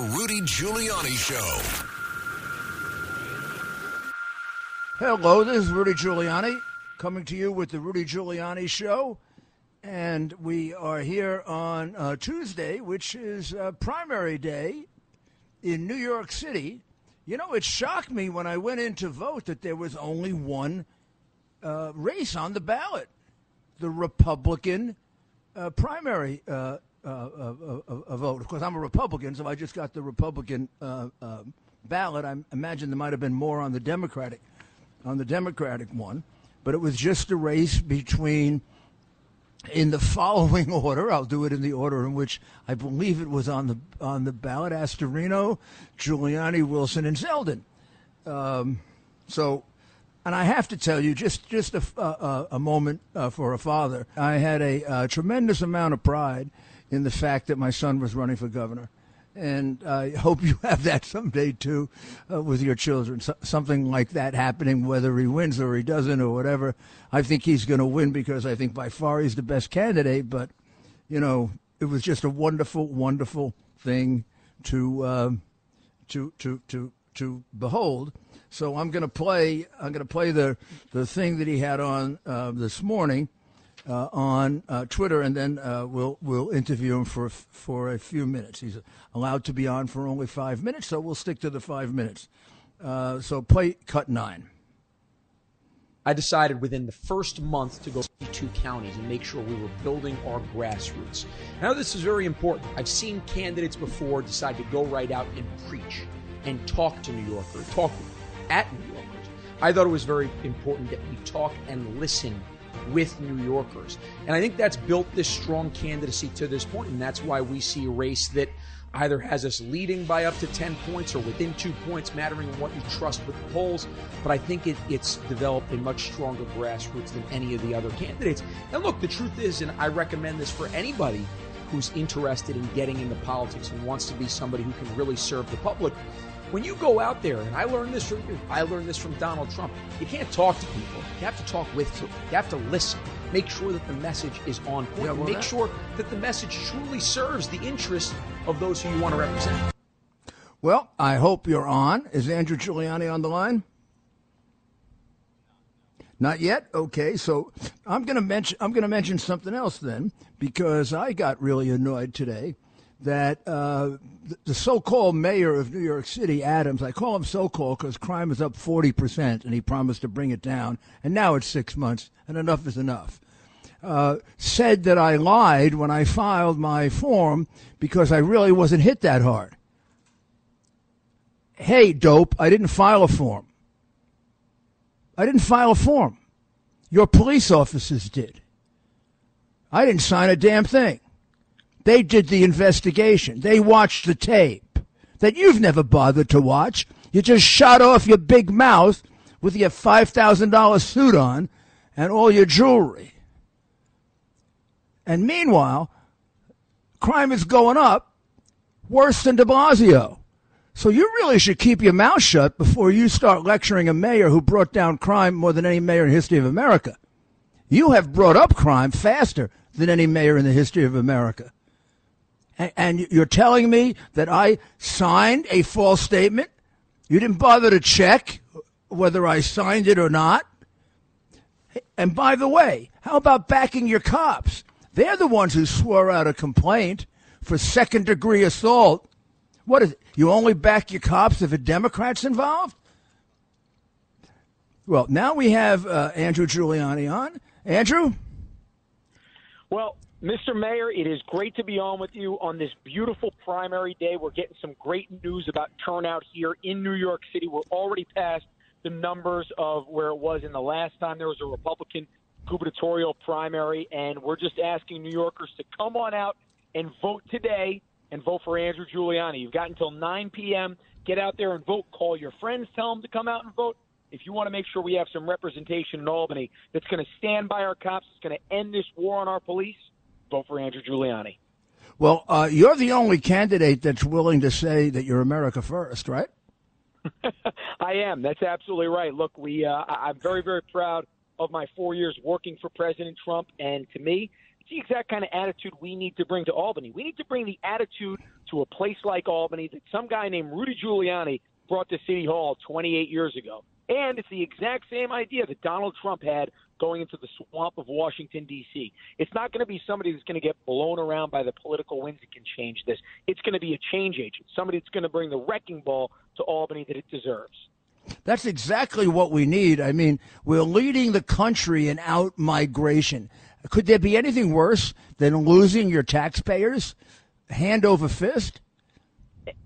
Rudy Giuliani Show. Hello, this is Rudy Giuliani coming to you with the Rudy Giuliani Show. And we are here on uh, Tuesday, which is uh, primary day in New York City. You know, it shocked me when I went in to vote that there was only one uh, race on the ballot the Republican uh, primary uh, uh, uh, vote. Of course, I'm a Republican, so I just got the Republican ballot. I imagine there might have been more on the Democratic, on the Democratic one, but it was just a race between. In the following order, I'll do it in the order in which I believe it was on the on the ballot: Astorino, Giuliani, Wilson, and Zeldin. Um, so and I have to tell you, just just a, a, a moment uh, for a father, I had a, a, tremendous amount of pride in the fact that my son was running for governor, and I hope you have that someday too uh, with your children. So, something like that happening, whether he wins or he doesn't or whatever. I think he's going to win because I think by far he's the best candidate. But you know, it was just a wonderful, wonderful thing to um, to to to to behold. So I'm going to play. I'm going to play the the thing that he had on uh, this morning uh, on uh, Twitter, and then uh, we'll we'll interview him for for a few minutes. He's allowed to be on for only five minutes, so we'll stick to the five minutes. Uh, so play cut nine. I decided within the first month to go to two counties and make sure we were building our grassroots. Now, this is very important. I've seen candidates before decide to go right out and preach and talk to New Yorkers, talk at New Yorkers. I thought it was very important that we talk and listen with New Yorkers. And I think that's built this strong candidacy to this point, and that's why we see a race that either has us leading by up to 10 points or within two points, mattering what you trust with the polls. But I think it, it's developed a much stronger grassroots than any of the other candidates. And look, the truth is, and I recommend this for anybody who's interested in getting into politics and wants to be somebody who can really serve the public, when you go out there, and I learned this from you, I learned this from Donald Trump, you can't talk to people. You have to talk with people. You have to listen. Make sure that the message is on point. Yeah, well, make that... sure that the message truly serves the interests of those who you want to represent. Well, I hope you're on. Is Andrew Giuliani on the line? Not yet. Okay, so I'm going to mention I'm going to mention something else then because I got really annoyed today that uh, the so-called mayor of New York City, Adams, I call him so-called because crime is up 40% and he promised to bring it down, and now it's six months, and enough is enough, uh, said that I lied when I filed my form because I really wasn't hit that hard. Hey, dope, I didn't file a form. I didn't file a form. Your police officers did. I didn't sign a damn thing. They did the investigation. They watched the tape that you've never bothered to watch. You just shot off your big mouth with your $5,000 suit on and all your jewelry. And meanwhile, crime is going up worse than de Blasio. So you really should keep your mouth shut before you start lecturing a mayor who brought down crime more than any mayor in the history of America. You have brought up crime faster than any mayor in the history of America and you're telling me that I signed a false statement? You didn't bother to check whether I signed it or not? And by the way, how about backing your cops? They're the ones who swore out a complaint for second degree assault. What is it? You only back your cops if a Democrat's involved? Well, now we have uh, Andrew Giuliani on. Andrew? Well, Mr. Mayor, it is great to be on with you on this beautiful primary day. We're getting some great news about turnout here in New York City. We're already past the numbers of where it was in the last time there was a Republican gubernatorial primary, and we're just asking New Yorkers to come on out and vote today and vote for Andrew Giuliani. You've got until 9 p.m. Get out there and vote. Call your friends. Tell them to come out and vote. If you want to make sure we have some representation in Albany that's going to stand by our cops, it's going to end this war on our police – vote for Andrew Giuliani. Well, uh, you're the only candidate that's willing to say that you're America first, right? I am. That's absolutely right. Look, we uh, I'm very very proud of my four years working for President Trump, and to me, It's the exact kind of attitude we need to bring to Albany. We need to bring the attitude to a place like Albany that some guy named Rudy Giuliani brought to City Hall 28 years ago. And it's the exact same idea that Donald Trump had going into the swamp of Washington, D.C. It's not going to be somebody that's going to get blown around by the political winds that can change this. It's going to be a change agent, somebody that's going to bring the wrecking ball to Albany that it deserves. That's exactly what we need. I mean, we're leading the country in out migration. Could there be anything worse than losing your taxpayers hand over fist?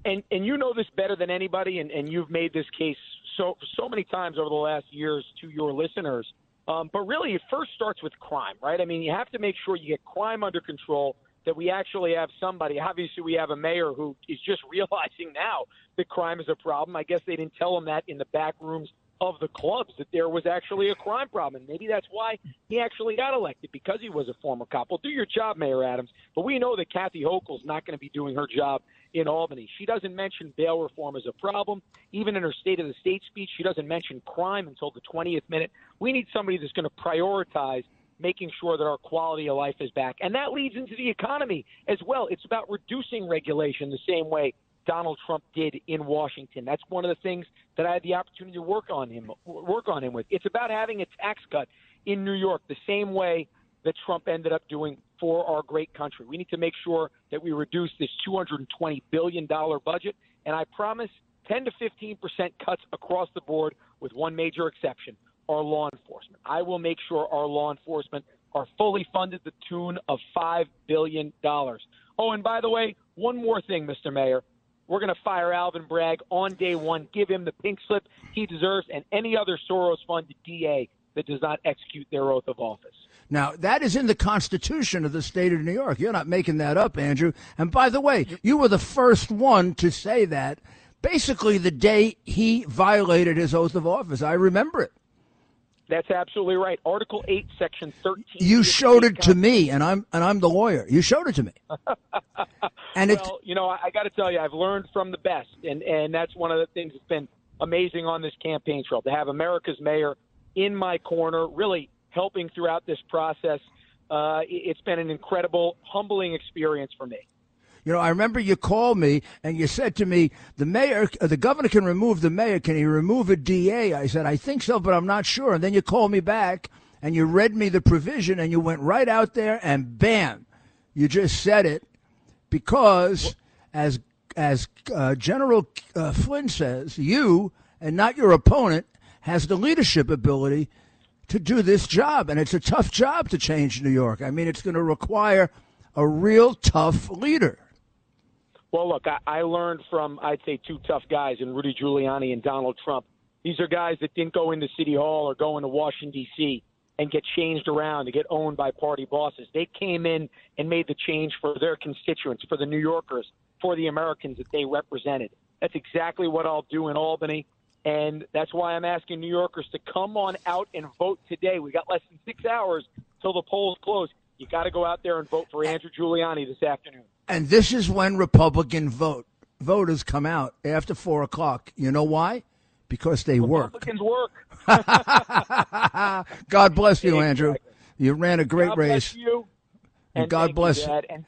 And and you know this better than anybody, and, and you've made this case so so many times over the last years to your listeners. Um, but really, it first starts with crime, right? I mean, you have to make sure you get crime under control. That we actually have somebody. Obviously, we have a mayor who is just realizing now that crime is a problem. I guess they didn't tell him that in the back rooms of the clubs that there was actually a crime problem. And maybe that's why he actually got elected because he was a former cop. Well, do your job, Mayor Adams. But we know that Kathy Hochul's not going to be doing her job in Albany. She doesn't mention bail reform as a problem. Even in her State of the State speech, she doesn't mention crime until the 20th minute. We need somebody that's going to prioritize making sure that our quality of life is back. And that leads into the economy as well. It's about reducing regulation the same way Donald Trump did in Washington. That's one of the things that I had the opportunity to work on him work on him with. It's about having a tax cut in New York the same way that Trump ended up doing for our great country. We need to make sure that we reduce this $220 billion budget. And I promise 10 to 15 percent cuts across the board, with one major exception our law enforcement. I will make sure our law enforcement are fully funded the tune of $5 billion. Oh, and by the way, one more thing, Mr. Mayor. We're going to fire Alvin Bragg on day one, give him the pink slip he deserves, and any other Soros funded DA that does not execute their oath of office. Now, that is in the Constitution of the state of New York. You're not making that up, Andrew. And by the way, you were the first one to say that basically the day he violated his oath of office. I remember it. That's absolutely right. Article 8, Section 13. You showed it to me, and I'm and I'm the lawyer. You showed it to me. and well, you know, I, I got to tell you, I've learned from the best, and and that's one of the things that's been amazing on this campaign trail to have America's mayor in my corner, really helping throughout this process. Uh, it's been an incredible, humbling experience for me. You know, I remember you called me and you said to me, "The mayor, uh, the governor can remove the mayor. Can he remove a DA?" I said, "I think so, but I'm not sure." And then you called me back and you read me the provision and you went right out there and bam, you just said it because as as uh, General uh, Flynn says, you and not your opponent has the leadership ability to do this job. And it's a tough job to change New York. I mean, it's going to require a real tough leader. Well, look, I, I learned from, I'd say, two tough guys in Rudy Giuliani and Donald Trump. These are guys that didn't go into City Hall or go into Washington, D.C. and get changed around to get owned by party bosses. They came in and made the change for their constituents, for the New Yorkers, for the Americans that they represented. That's exactly what I'll do in Albany. And that's why I'm asking New Yorkers to come on out and vote today. We got less than six hours till the polls close. You got to go out there and vote for Andrew Giuliani this afternoon. And this is when Republican vote voters come out after four o'clock. You know why? Because they Republicans work. work. God bless you, Andrew. You ran a great God race. you. And, God bless you. Dad. And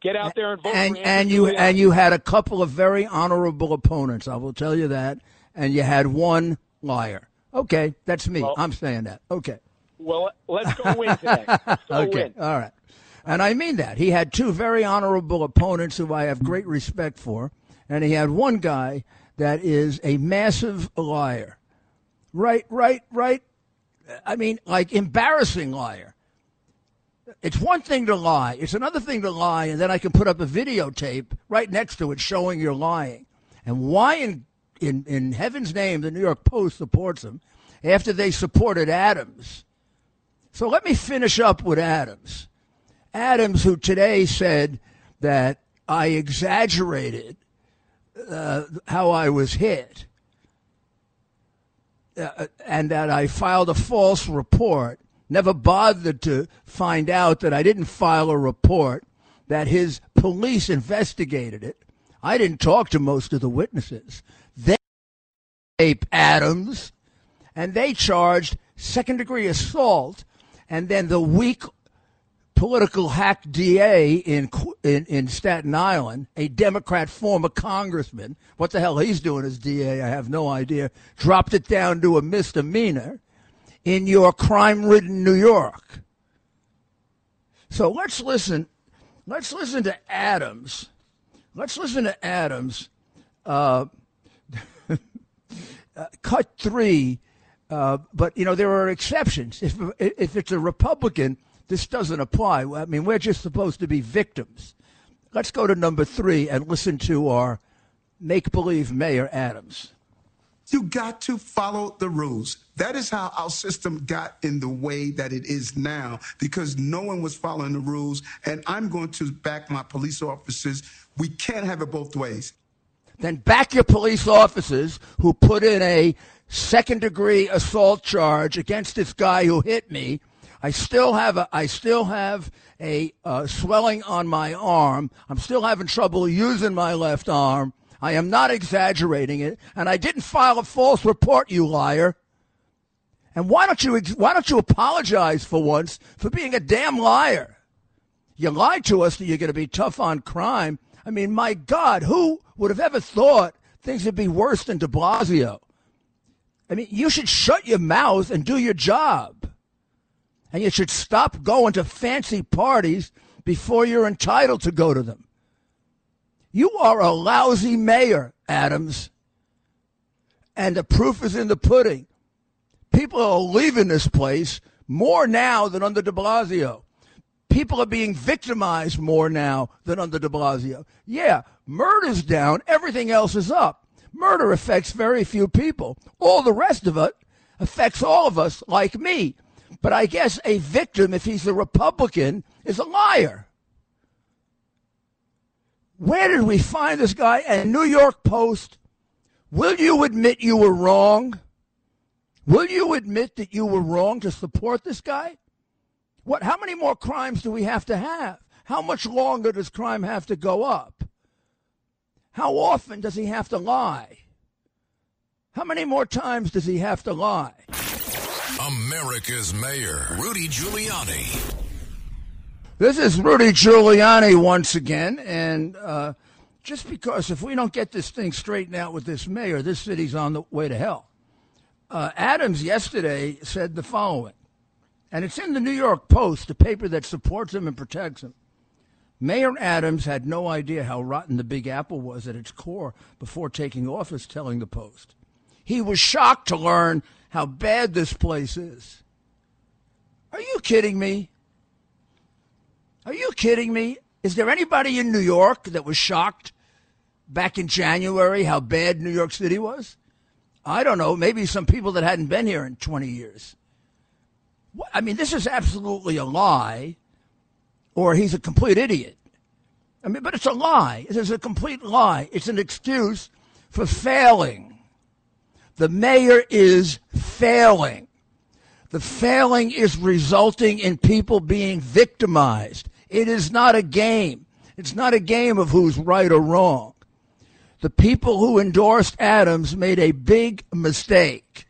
get out there and vote and, and you and you had a couple of very honorable opponents. I will tell you that. And you had one liar. Okay, that's me. Well, I'm saying that. Okay. Well, let's go win today. Let's go okay. win. All right. And I mean that. He had two very honorable opponents who I have great respect for. And he had one guy that is a massive liar. Right, right, right. I mean, like embarrassing liar. It's one thing to lie. It's another thing to lie, and then I can put up a videotape right next to it showing you're lying. And why in in, in heaven's name the New York Post supports him after they supported Adams? So let me finish up with Adams. Adams, who today said that I exaggerated uh, how I was hit uh, and that I filed a false report, never bothered to find out that I didn't file a report, that his police investigated it. I didn't talk to most of the witnesses. They tape Adams, and they charged second degree assault, and then the week political hack DA in, in in Staten Island, a Democrat former congressman. What the hell he's doing as DA, I have no idea. Dropped it down to a misdemeanor in your crime-ridden New York. So let's listen. Let's listen to Adams. Let's listen to Adams. Uh, uh, cut three. Uh, but you know there are exceptions. If if it's a Republican, this doesn't apply. I mean, we're just supposed to be victims. Let's go to number three and listen to our make believe Mayor Adams. You got to follow the rules. That is how our system got in the way that it is now because no one was following the rules. And I'm going to back my police officers. We can't have it both ways. Then back your police officers who put in a second degree assault charge against this guy who hit me. I still have a I still have a uh, swelling on my arm. I'm still having trouble using my left arm. I am not exaggerating it, and I didn't file a false report, you liar. And why don't you why don't you apologize for once for being a damn liar? You lied to us that you're going to be tough on crime. I mean, my God, who would have ever thought things would be worse than De Blasio? I mean, you should shut your mouth and do your job. And you should stop going to fancy parties before you're entitled to go to them. You are a lousy mayor, Adams. And the proof is in the pudding. People are leaving this place more now than under de Blasio. People are being victimized more now than under de Blasio. Yeah, murder's down, everything else is up. Murder affects very few people. All the rest of it affects all of us, like me. But I guess a victim, if he's a Republican, is a liar. Where did we find this guy? And New York Post, will you admit you were wrong? Will you admit that you were wrong to support this guy? What how many more crimes do we have to have? How much longer does crime have to go up? How often does he have to lie? How many more times does he have to lie? America's Mayor, Rudy Giuliani. This is Rudy Giuliani once again, and uh, just because if we don't get this thing straightened out with this mayor, this city's on the way to hell. Uh, Adams yesterday said the following, and it's in the New York Post, the paper that supports him and protects him. Mayor Adams had no idea how rotten the Big Apple was at its core before taking office, telling the Post. He was shocked to learn how bad this place is. Are you kidding me? Are you kidding me? Is there anybody in New York that was shocked back in January how bad New York City was? I don't know. Maybe some people that hadn't been here in 20 years. I mean, this is absolutely a lie, or he's a complete idiot. I mean, but it's a lie. It is a complete lie. It's an excuse for failing. The mayor is failing. The failing is resulting in people being victimized. It is not a game. It's not a game of who's right or wrong. The people who endorsed Adams made a big mistake.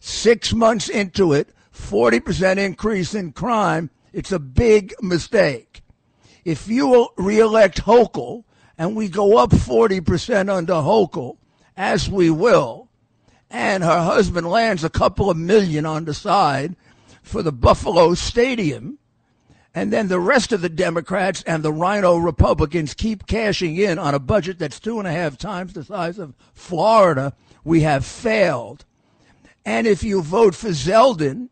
Six months into it, 40% increase in crime. It's a big mistake. If you reelect Hochul and we go up 40% under Hochul, as we will, and her husband lands a couple of million on the side for the Buffalo Stadium, and then the rest of the Democrats and the RINO Republicans keep cashing in on a budget that's two and a half times the size of Florida. We have failed. And if you vote for Zeldin,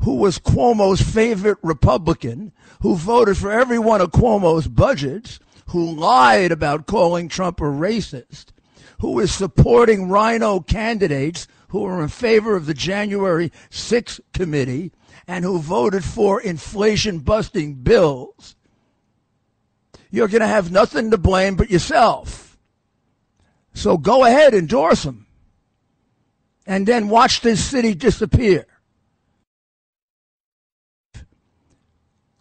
who was Cuomo's favorite Republican, who voted for every one of Cuomo's budgets, who lied about calling Trump a racist, who is supporting RINO candidates who are in favor of the January 6th committee, and who voted for inflation busting bills, you're going to have nothing to blame but yourself. So go ahead, endorse them. And then watch this city disappear.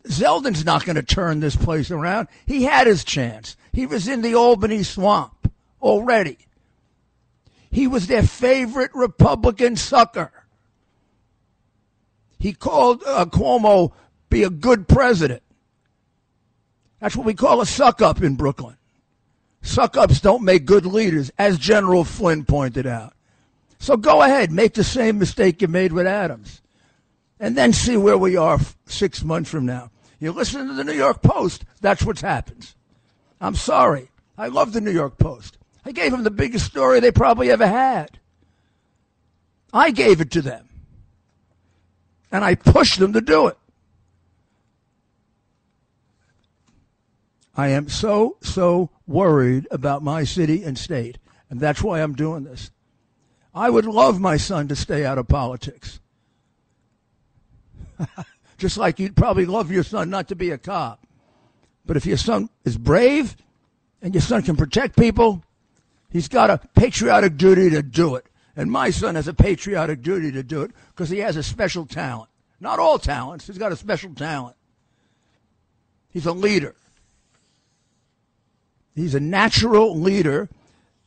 Zeldin's not going to turn this place around. He had his chance. He was in the Albany swamp already. He was their favorite Republican sucker. He called uh, Cuomo be a good president. That's what we call a suck up in Brooklyn. Suck ups don't make good leaders, as General Flynn pointed out. So go ahead, make the same mistake you made with Adams, and then see where we are six months from now. You listen to the New York Post, that's what happens. I'm sorry. I love the New York Post. I gave them the biggest story they probably ever had. I gave it to them. And I pushed them to do it. I am so, so worried about my city and state. And that's why I'm doing this. I would love my son to stay out of politics. Just like you'd probably love your son not to be a cop. But if your son is brave and your son can protect people, he's got a patriotic duty to do it. And my son has a patriotic duty to do it because he has a special talent. Not all talents, he's got a special talent. He's a leader. He's a natural leader.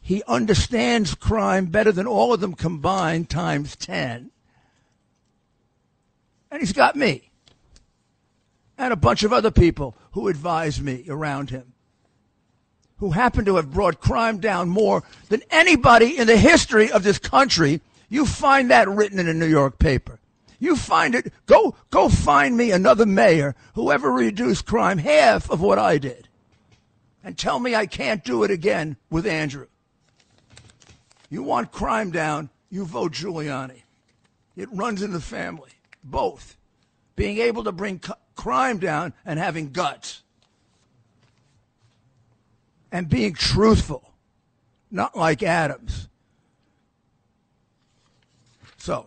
He understands crime better than all of them combined times 10. And he's got me and a bunch of other people who advise me around him, who happen to have brought crime down more than anybody in the history of this country. You find that written in a New York paper. You find it. Go, go find me another mayor who ever reduced crime half of what I did. And tell me I can't do it again with Andrew. You want crime down, you vote Giuliani. It runs in the family, both. Being able to bring crime down and having guts and being truthful, not like Adams. So,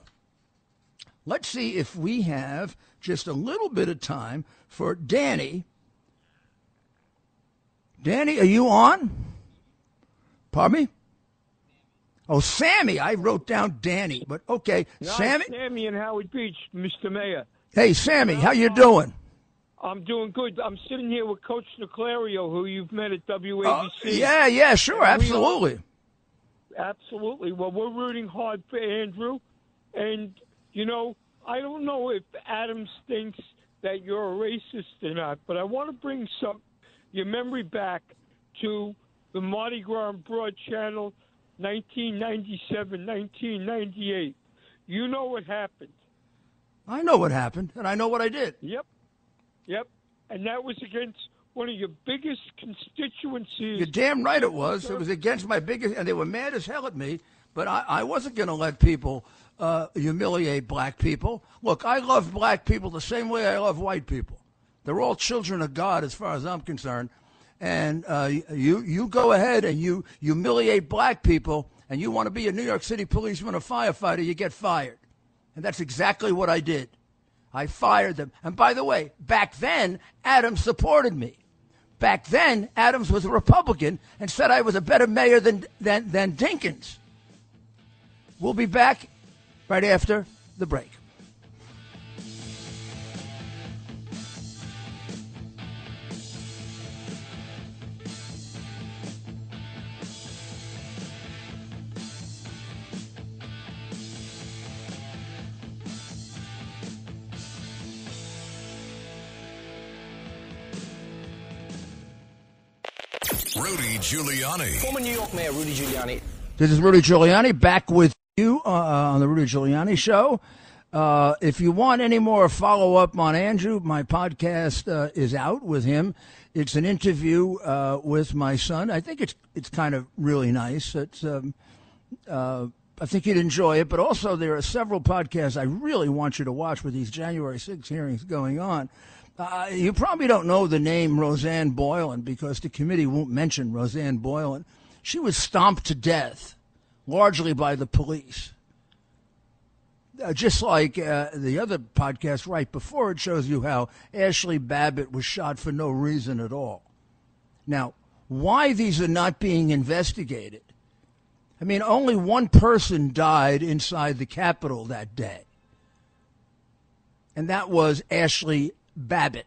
let's see if we have just a little bit of time for Danny. Danny, are you on? Pardon me? Oh, Sammy. I wrote down Danny, but okay. Sammy? Sammy and Howard Beach, Mr. Mayor. Hey, Sammy, how you doing? I'm doing good. I'm sitting here with Coach Niclario, who you've met at WABC. Uh, yeah, yeah, sure, absolutely. Are, absolutely. Well, we're rooting hard for Andrew. And, you know, I don't know if Adams thinks that you're a racist or not, but I want to bring some your memory back to the Mardi Gras Broad Channel 1997, 1998. You know what happened. I know what happened, and I know what I did. Yep. Yep. And that was against one of your biggest constituencies. You're damn right it was. It was against my biggest, and they were mad as hell at me, but I, I wasn't going to let people uh, humiliate black people. Look, I love black people the same way I love white people. They're all children of God as far as I'm concerned. And uh, you, you go ahead and you humiliate black people, and you want to be a New York City policeman or firefighter, you get fired. And that's exactly what I did. I fired them. And by the way, back then, Adams supported me. Back then, Adams was a Republican and said I was a better mayor than, than, than Dinkins. We'll be back right after the break. Giuliani. Former New York Mayor Rudy Giuliani. This is Rudy Giuliani back with you uh, on the Rudy Giuliani Show. Uh, if you want any more follow up on Andrew, my podcast uh, is out with him. It's an interview uh, with my son. I think it's it's kind of really nice. It's um, uh, I think you'd enjoy it. But also, there are several podcasts I really want you to watch with these January 6 hearings going on. Uh, you probably don't know the name Rosanne Boyland because the committee won't mention Rosanne Boyland. She was stomped to death, largely by the police. Uh, just like uh, the other podcast right before it shows you how Ashley Babbitt was shot for no reason at all. Now, why these are not being investigated? I mean, only one person died inside the Capitol that day, and that was Ashley Babbitt.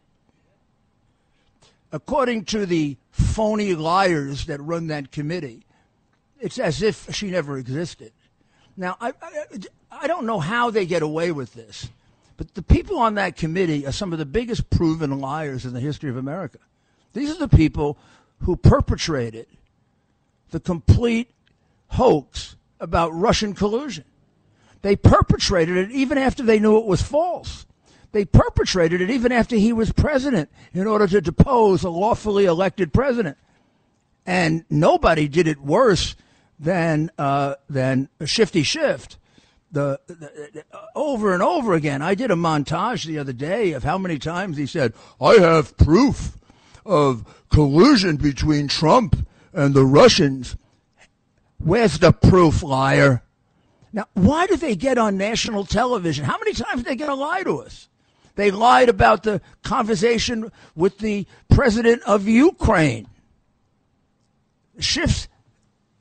According to the phony liars that run that committee, it's as if she never existed. Now, I, I, I don't know how they get away with this, But the people on that committee are some of the biggest proven liars in the history of America. These are the people who perpetrated the complete hoax about Russian collusion. They perpetrated it even after they knew it was false. They perpetrated it even after he was president in order to depose a lawfully elected president. And nobody did it worse than uh, than Shifty Schiff. The, the, the, over and over again. I did a montage the other day of how many times he said, "I have proof of collusion between Trump and the Russians." Where's the proof, liar? Now, why do they get on national television? How many times are they going to lie to us? They lied about the conversation with the president of Ukraine. Schiff's,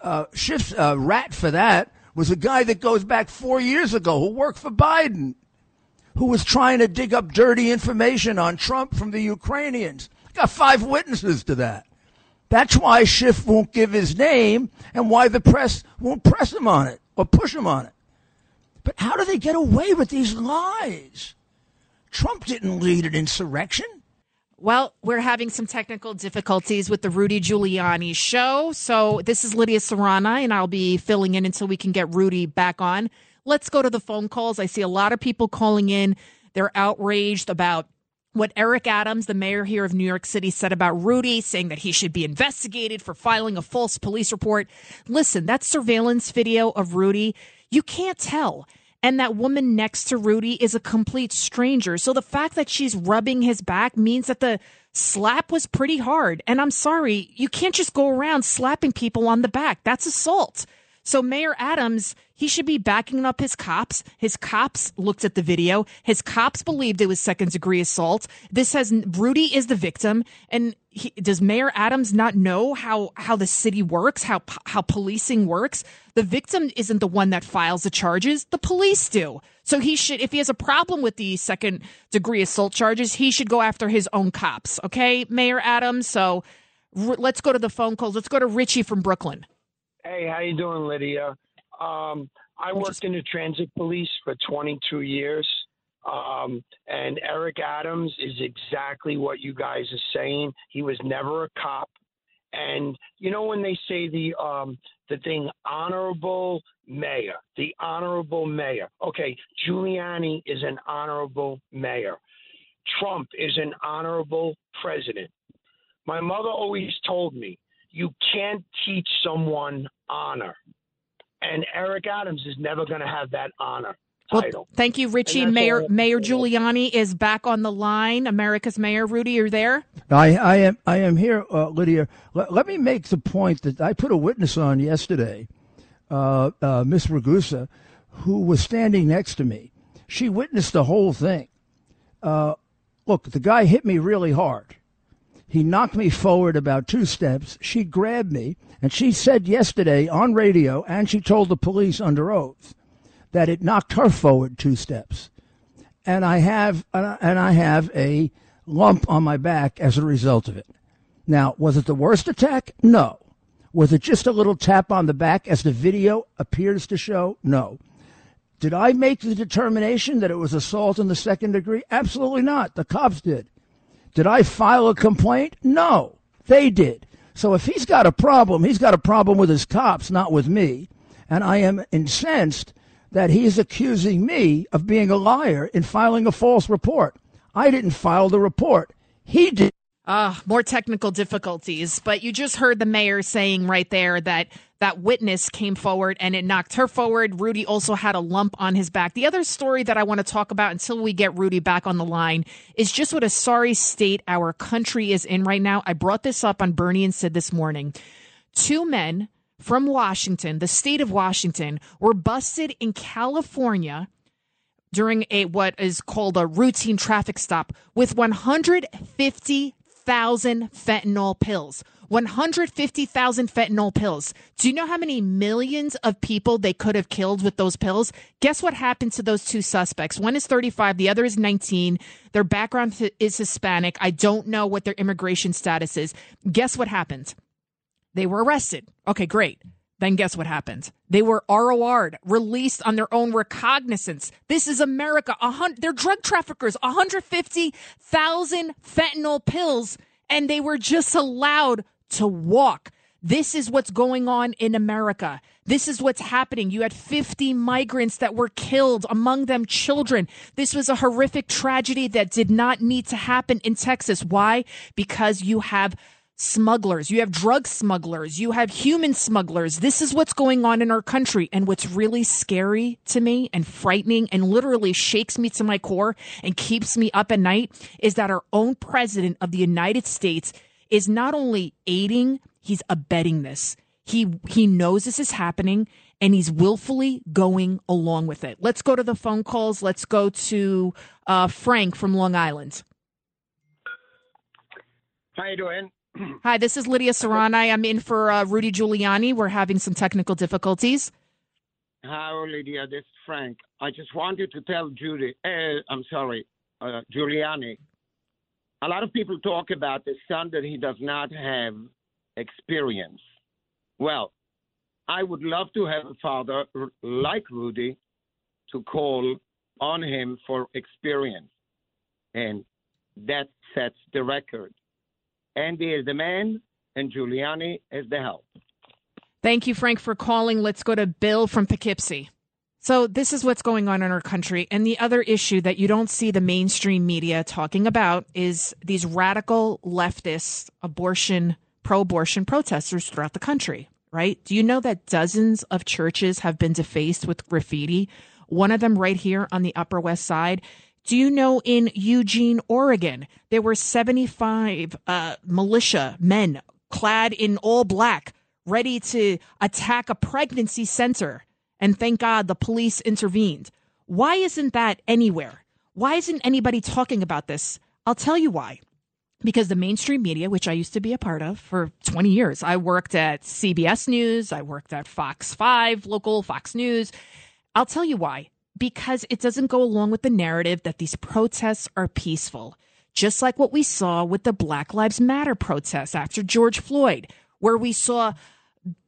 uh, Schiff's uh, rat for that was a guy that goes back four years ago who worked for Biden, who was trying to dig up dirty information on Trump from the Ukrainians. I Got five witnesses to that. That's why Schiff won't give his name and why the press won't press him on it or push him on it. But how do they get away with these lies? Trump didn't lead an insurrection. Well, we're having some technical difficulties with the Rudy Giuliani show. So this is Lidia Curanaj, and I'll be filling in until we can get Rudy back on. Let's go to the phone calls. I see a lot of people calling in. They're outraged about what Eric Adams, the mayor here of New York City, said about Rudy, saying that he should be investigated for filing a false police report. Listen, that surveillance video of Rudy, you can't tell and that woman next to Rudy is a complete stranger. So the fact that she's rubbing his back means that the slap was pretty hard. And I'm sorry, you can't just go around slapping people on the back. That's assault. So Mayor Adams, he should be backing up his cops. His cops looked at the video. His cops believed it was second degree assault. This has Rudy is the victim, and he, does Mayor Adams not know how how the city works, how how policing works? The victim isn't the one that files the charges. The police do. So he should, if he has a problem with the second degree assault charges, he should go after his own cops. Okay, Mayor Adams. So r- let's go to the phone calls. Let's go to Richie from Brooklyn. Hey, how you doing, Lidia? Um, I worked in the transit police for 22 years, um, and Eric Adams is exactly what you guys are saying. He was never a cop, and you know when they say the um, the thing honorable mayor, the honorable mayor. Okay, Giuliani is an honorable mayor. Trump is an honorable president. My mother always told me you can't teach someone honor. And Eric Adams is never going to have that honor title. Well, thank you, Richie. Mayor Mayor Giuliani is back on the line. America's mayor, Rudy, you're there. I, I am. I am here, uh, Lidia. Let, let, me make the point that I put a witness on yesterday, uh, uh, Miss Ragusa, who was standing next to me. She witnessed the whole thing. Uh, look, the guy hit me really hard. He knocked me forward about two steps. She grabbed me, and she said yesterday on radio, and she told the police under oath, that it knocked her forward two steps. And I have, and I have a lump on my back as a result of it. Now, was it the worst attack? No. Was it just a little tap on the back as the video appears to show? No. Did I make the determination that it was assault in the second degree? Absolutely not. The cops did. Did I file a complaint? No, they did. So if he's got a problem, he's got a problem with his cops, not with me. And I am incensed that he is accusing me of being a liar in filing a false report. I didn't file the report. He did. Uh, more technical difficulties. But you just heard the mayor saying right there that that witness came forward and it knocked her forward. Rudy also had a lump on his back. The other story that I want to talk about until we get Rudy back on the line is just what a sorry state our country is in right now. I brought this up on Bernie and Sid this morning. Two men from Washington, the state of Washington, were busted in California during a what is called a routine traffic stop with 150 150,000 fentanyl pills. 150,000 fentanyl pills. Do you know how many millions of people they could have killed with those pills? Guess what happened to those two suspects? One is 35, the other is 19. Their background is Hispanic. I don't know what their immigration status is. Guess what happened? They were arrested. Okay, great. Then guess what happened? They were ROR'd, released on their own recognizance. This is America. They're drug traffickers. 150,000 fentanyl pills, and they were just allowed to walk. This is what's going on in America. This is what's happening. You had 50 migrants that were killed, among them children. This was a horrific tragedy that did not need to happen in Texas. Why? Because you have smugglers, you have drug smugglers, you have human smugglers. This is what's going on in our country. And what's really scary to me and frightening and literally shakes me to my core and keeps me up at night is that our own president of the United States is not only aiding, he's abetting this. He he knows this is happening and he's willfully going along with it. Let's go to the phone calls. Let's go to uh, Frank from Long Island. How you doing? Hi, this is Lidia Curanaj. I'm in for uh, Rudy Giuliani. We're having some technical difficulties. How, Lidia? This is Frank. I just wanted to tell Judy, uh, I'm sorry, uh, Giuliani. A lot of people talk about the son that he does not have experience. Well, I would love to have a father like Rudy to call on him for experience. And that sets the record. Andy is the man, and Giuliani is the help. Thank you, Frank, for calling. Let's go to Bill from Poughkeepsie. So, this is what's going on in our country. And the other issue that you don't see the mainstream media talking about is these radical leftist abortion, pro abortion protesters throughout the country, right? Do you know that dozens of churches have been defaced with graffiti? One of them right here on the Upper West Side. Do you know in Eugene, Oregon, there were 75 uh, militia men clad in all black ready to attack a pregnancy center? And thank God the police intervened. Why isn't that anywhere? Why isn't anybody talking about this? I'll tell you why. Because the mainstream media, which I used to be a part of for 20 years, I worked at CBS News, I worked at Fox 5, local Fox News. I'll tell you why because it doesn't go along with the narrative that these protests are peaceful. Just like what we saw with the Black Lives Matter protests after George Floyd, where we saw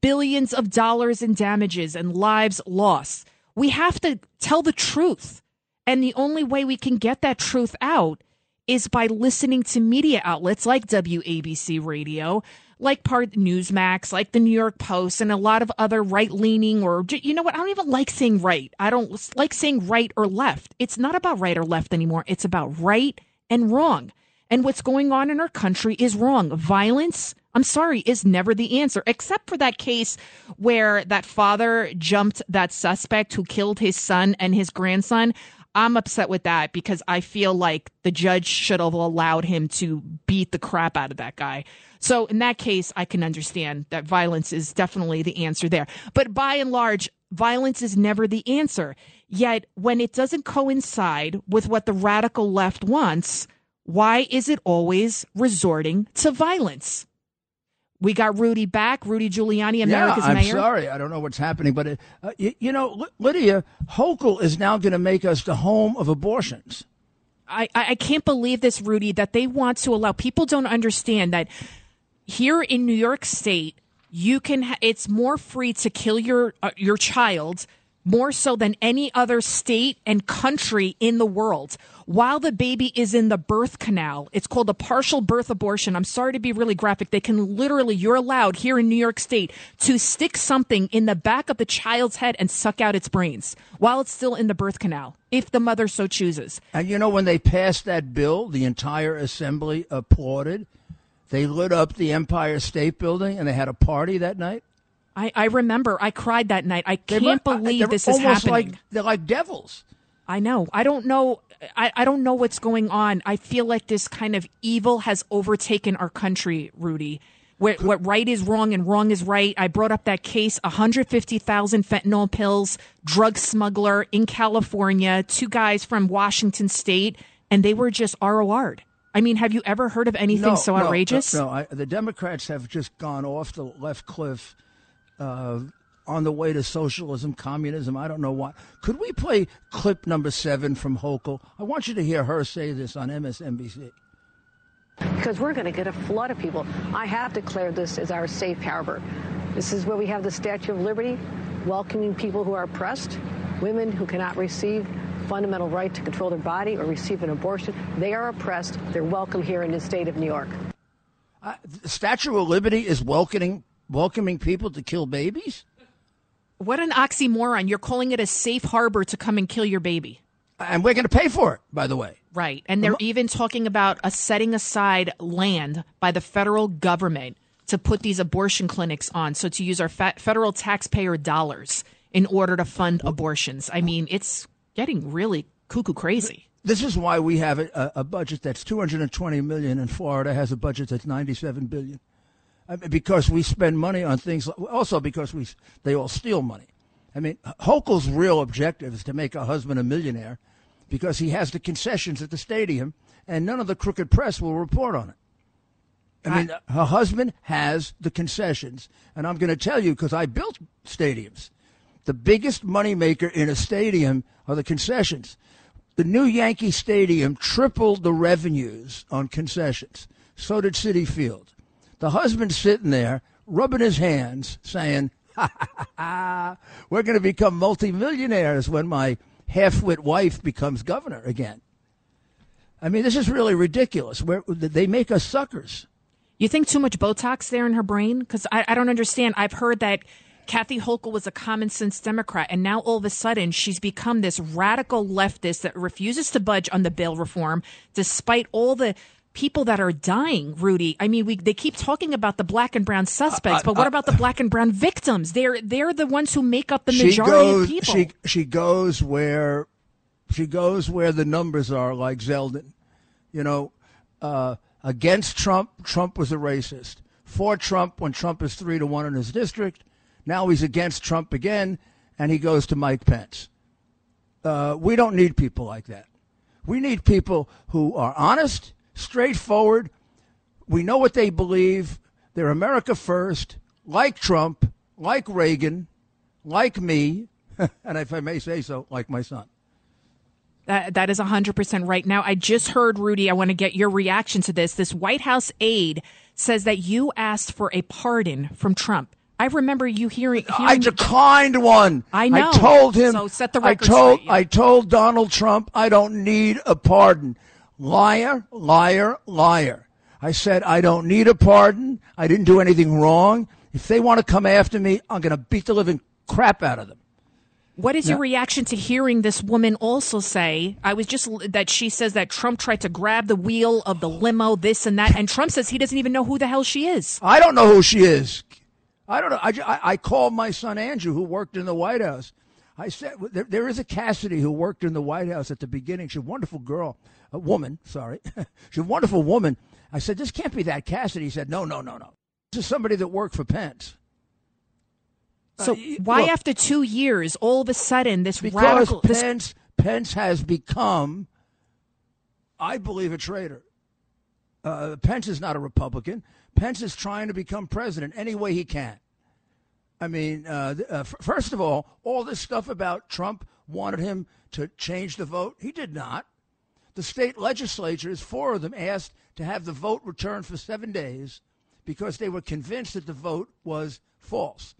billions of dollars in damages and lives lost. We have to tell the truth. And the only way we can get that truth out is by listening to media outlets like WABC Radio, like part Newsmax, like the New York Post, and a lot of other right leaning or you know what? I don't even like saying right. I don't like saying right or left. It's not about right or left anymore. It's about right and wrong. And what's going on in our country is wrong. Violence, I'm sorry, is never the answer, except for that case where that father jumped that suspect who killed his son and his grandson. I'm upset with that because I feel like the judge should have allowed him to beat the crap out of that guy. So in that case, I can understand that violence is definitely the answer there. But by and large, violence is never the answer. Yet when it doesn't coincide with what the radical left wants, why is it always resorting to violence? We got Rudy back, Rudy Giuliani, America's yeah, I'm mayor. sorry, I don't know what's happening, but it, uh, you, you, know, Lidia Hochul is now going to make us the home of abortions. I, I can't believe this, Rudy, that they want to allow people don't understand that here in New York State, you can. Ha- it's more free to kill your uh, your child more so than any other state and country in the world. While the baby is in the birth canal, it's called a partial birth abortion. I'm sorry to be really graphic. They can literally, you're allowed here in New York State to stick something in the back of the child's head and suck out its brains while it's still in the birth canal, if the mother so chooses. And you know, when they passed that bill, the entire assembly applauded. They lit up the Empire State Building and they had a party that night. I, I remember. I cried that night. I can't believe this is happening. Like, they're like devils. I know. I don't know. I, I don't know what's going on. I feel like this kind of evil has overtaken our country, Rudy. Where, what right is wrong and wrong is right. I brought up that case 150,000 fentanyl pills, drug smuggler in California, two guys from Washington state, and they were just ROR'd. I mean, have you ever heard of anything no, so outrageous? No, no I, the Democrats have just gone off the left cliff uh, on the way to socialism, communism. I don't know what. Could we play clip number seven from Hochul? I want you to hear her say this on MSNBC. Because we're going to get a flood of people. I have declared this as our safe harbor. This is where we have the Statue of Liberty welcoming people who are oppressed, women who cannot receive fundamental right to control their body or receive an abortion. They are oppressed. They're welcome here in the state of New York. Uh, the Statue of Liberty is welcoming welcoming people to kill babies. What an oxymoron! You're calling it a safe harbor to come and kill your baby. And we're going to pay for it, by the way. Right. And they're even talking about a setting aside land by the federal government to put these abortion clinics on. So to use our federal taxpayer dollars in order to fund abortions. I mean, it's getting really cuckoo crazy. This is why we have a, a budget that's 220 million and Florida has a budget that's 97 billion. Because we spend money on things, also because we they all steal money. I mean, Hochul's real objective is to make a husband a millionaire because he has the concessions at the stadium and none of the crooked press will report on it. I mean, her husband has the concessions, and I'm going to tell you because I built stadiums. The biggest moneymaker in a stadium are the concessions. The new Yankee Stadium tripled the revenues on concessions. So did Citi Field. The husband's sitting there rubbing his hands, saying, ha, ha, ha, We're going to become multimillionaires when my half wit wife becomes governor again. I mean, this is really ridiculous. We're, they make us suckers. You think too much Botox there in her brain? Because I, I don't understand. I've heard that Kathy Hochul was a common sense Democrat, and now all of a sudden she's become this radical leftist that refuses to budge on the bail reform, despite all the people that are dying. Rudy, I mean, we they keep talking about the black and brown suspects, uh, but what uh, about the black and brown victims? They're they're the ones who make up the majority goes, of people. She she goes where she goes where the numbers are, like Zeldin. You know, uh, against Trump, Trump was a racist. For Trump, when Trump is three to one in his district, now he's against Trump again, and he goes to Mike Pence. Uh, we don't need people like that. We need people who are honest, straightforward. We know what they believe. They're America first, like Trump, like Reagan, like me, and if I may say so, like my son. That, that is 100% right. Now, I just heard, Rudy, I want to get your reaction to this. This White House aide says that you asked for a pardon from Trump. I remember you hearing. hearing I declined one. I know. I told him. So set the record I told. straight, yeah. I told Donald Trump I don't need a pardon. Liar, liar, liar. I said I don't need a pardon. I didn't do anything wrong. If they want to come after me, I'm going to beat the living crap out of them. What is your reaction to hearing this woman also say? I was just that she says that Trump tried to grab the wheel of the limo, this and that, and Trump says he doesn't even know who the hell she is. I don't know who she is. I don't know. I, I, I called my son Andrew, who worked in the White House. I said there, there is a Cassidy who worked in the White House at the beginning. She's a wonderful girl, a woman. Sorry, she's a wonderful woman. I said this can't be that Cassidy. He said no, no, no, no. This is somebody that worked for Pence. So uh, why, look, after two years, all of a sudden, this because radical Pence this... Pence has become, I believe, a traitor. Uh, Pence is not a Republican. Pence is trying to become president any way he can. I mean, uh, uh, first of all, all this stuff about Trump wanted him to change the vote. He did not. The state legislatures, four of them, asked to have the vote returned for seven days because they were convinced that the vote was false.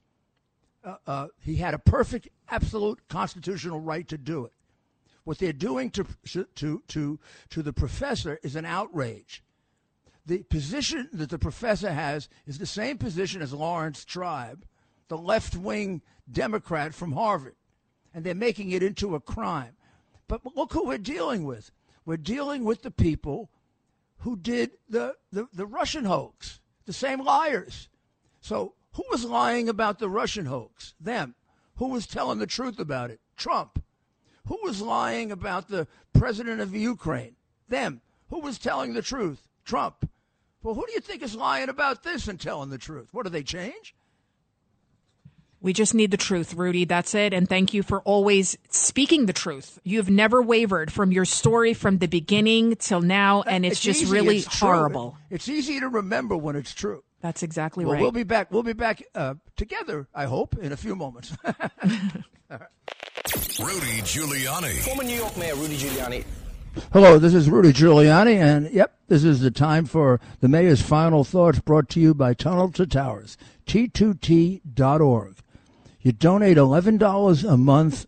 Uh, uh, he had a perfect, absolute constitutional right to do it. What they're doing to, to, to, to the professor is an outrage the position that the professor has is the same position as Laurence Tribe, the left wing Democrat from Harvard. And they're making it into a crime. But look who we're dealing with. We're dealing with the people who did the, the, the Russian hoax, the same liars. So who was lying about the Russian hoax? Them. Who was telling the truth about it? Trump. Who was lying about the president of Ukraine? Them. Who was telling the truth? Trump. Well, who do you think is lying about this and telling the truth? What do they change? We just need the truth, Rudy. That's it. And thank you for always speaking the truth. You've never wavered from your story from the beginning till now, and it's, it's just easy. really it's horrible. It's easy to remember when it's true. That's exactly well, right. We'll be back. We'll be back uh, together. I hope in a few moments. Rudy Giuliani, former New York Mayor Rudy Giuliani Hello, this is Rudy Giuliani, and yep, this is the time for the mayor's final thoughts brought to you by Tunnel to Towers, T2T.org. You donate $11 a month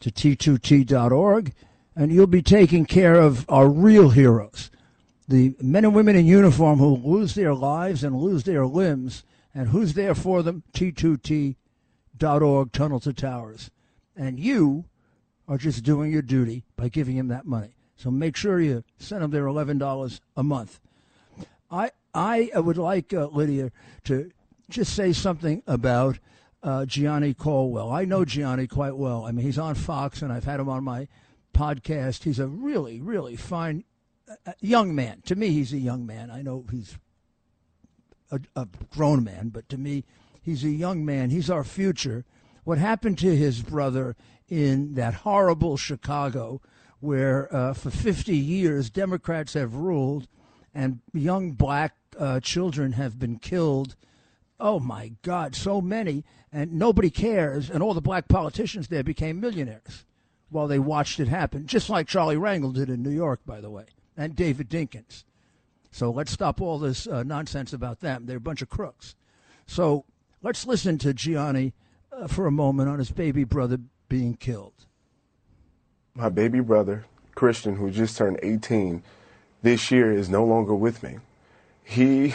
to T2T.org, and you'll be taking care of our real heroes, the men and women in uniform who lose their lives and lose their limbs, and who's there for them? T2T.org, Tunnel to Towers. And you are just doing your duty by giving him that money. So make sure you send them their eleven dollars a month. I I would like uh, Lidia to just say something about uh, Gianno Caldwell. I know Gianno quite well. I mean, he's on Fox, and I've had him on my podcast. He's a really, really fine uh, young man. To me, he's a young man. I know he's a, a grown man, but to me, he's a young man. He's our future. What happened to his brother in that horrible Chicago, where uh, for 50 years Democrats have ruled and young black uh, children have been killed. Oh my God, so many, and nobody cares. And all the black politicians there became millionaires while they watched it happen, just like Charlie Rangel did in New York, by the way, and David Dinkins. So let's stop all this uh, nonsense about them. They're a bunch of crooks. So let's listen to Gianno uh, for a moment on his baby brother being killed. My baby brother, Christian, who just turned 18 this year, is no longer with me. He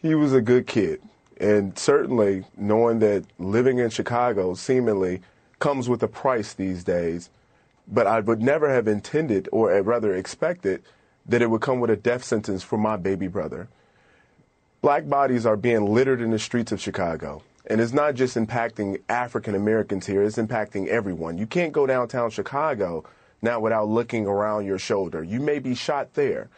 he was a good kid, and certainly knowing that living in Chicago seemingly comes with a price these days, but I would never have intended, or rather expected, that it would come with a death sentence for my baby brother. Black bodies are being littered in the streets of Chicago. And it's not just impacting African Americans here, it's impacting everyone. You can't go downtown Chicago now without looking around your shoulder. You may be shot there.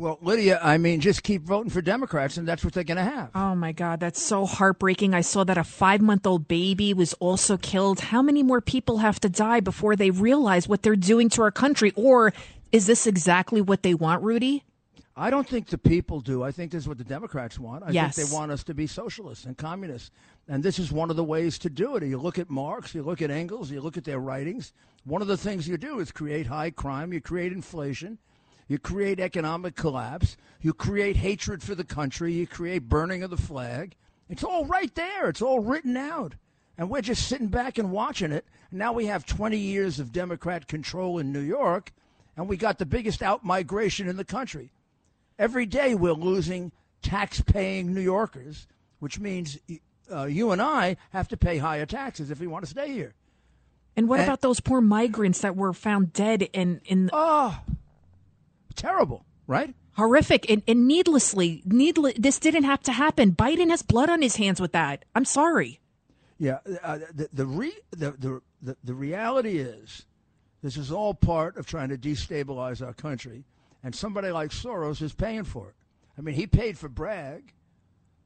Well, Lidia, I mean, just keep voting for Democrats, and that's what they're going to have. Oh my God, that's so heartbreaking. I saw that a five month old baby was also killed. How many more people have to die before they realize what they're doing to our country? Or is this exactly what they want, Rudy? I don't think the people do. I think this is what the Democrats want. I yes. think they want us to be socialists and communists. And this is one of the ways to do it. You look at Marx, you look at Engels, you look at their writings. One of the things you do is create high crime, you create inflation, you create economic collapse, you create hatred for the country, you create burning of the flag. It's all right there, it's all written out. And we're just sitting back and watching it. Now we have 20 years of Democrat control in New York, and we got the biggest out migration in the country. Every day we're losing tax paying New Yorkers, which means uh, you and I have to pay higher taxes if we want to stay here. And what and, about those poor migrants that were found dead in in? Oh, terrible, right? Horrific and, and needlessly, needless. This didn't have to happen. Biden has blood on his hands with that. I'm sorry. Yeah, uh, the the, re, the the the the reality is, this is all part of trying to destabilize our country and somebody like Soros is paying for it. I mean, he paid for Bragg.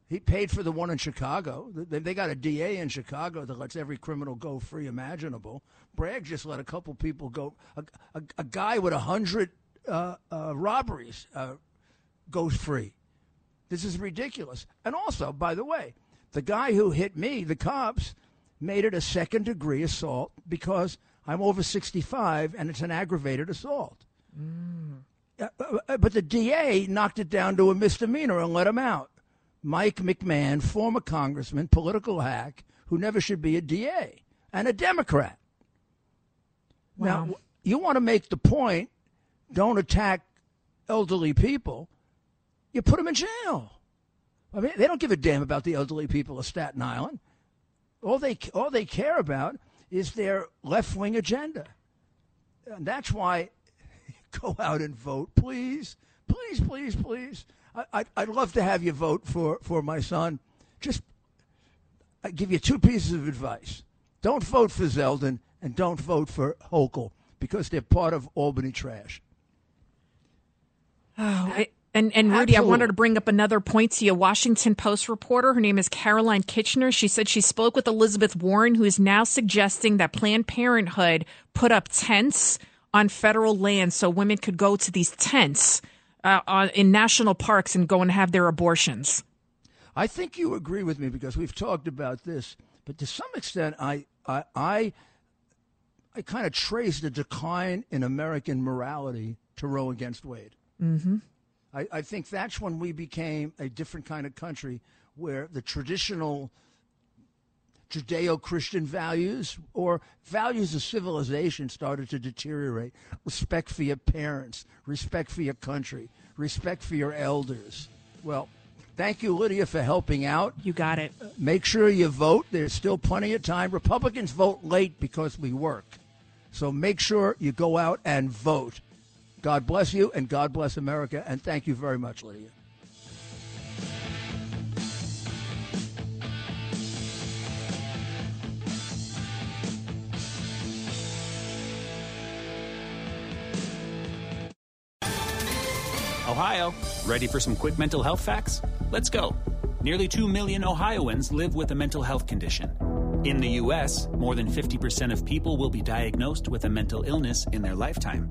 He paid for the one in Chicago. They got a DA in Chicago that lets every criminal go free imaginable. Bragg just let a couple people go. A, a, a guy with a hundred uh, uh, robberies uh, goes free. This is ridiculous. And also, by the way, the guy who hit me, the cops, made it a second degree assault because I'm over 65 and it's an aggravated assault. Mm. Uh, uh, but the DA knocked it down to a misdemeanor and let him out. Mike McMahon, former congressman, political hack, who never should be a DA, and a Democrat. Wow. Now, you want to make the point don't attack elderly people, you put them in jail. I mean, they don't give a damn about the elderly people of Staten Island. All they, all they care about is their left wing agenda. And that's why go out and vote, please, please, please, please. I, I'd love to have you vote for, for my son. Just I give you two pieces of advice. Don't vote for Zeldin and don't vote for Hochul because they're part of Albany trash. Oh, I, and and Rudy, Absolutely. I wanted to bring up another point to you. Washington Post reporter, her name is Caroline Kitchener. She said she spoke with Elizabeth Warren, who is now suggesting that Planned Parenthood put up tents on federal land so women could go to these tents uh, on, in national parks and go and have their abortions. I think you agree with me because we've talked about this, but to some extent, I, I, I I kind of traced a decline in American morality to Roe against Wade. Mm-hmm. I, I think that's when we became a different kind of country where the traditional Judeo Christian values or values of civilization started to deteriorate. Respect for your parents, respect for your country, respect for your elders. Well, thank you, Lidia, for helping out. You got it. Make sure you vote. There's still plenty of time. Republicans vote late because we work. So make sure you go out and vote. God bless you and God bless America. And thank you very much, Lidia. Ohio, ready for some quick mental health facts? Let's go. Nearly 2 million Ohioans live with a mental health condition. In the U.S., more than 50% of people will be diagnosed with a mental illness in their lifetime.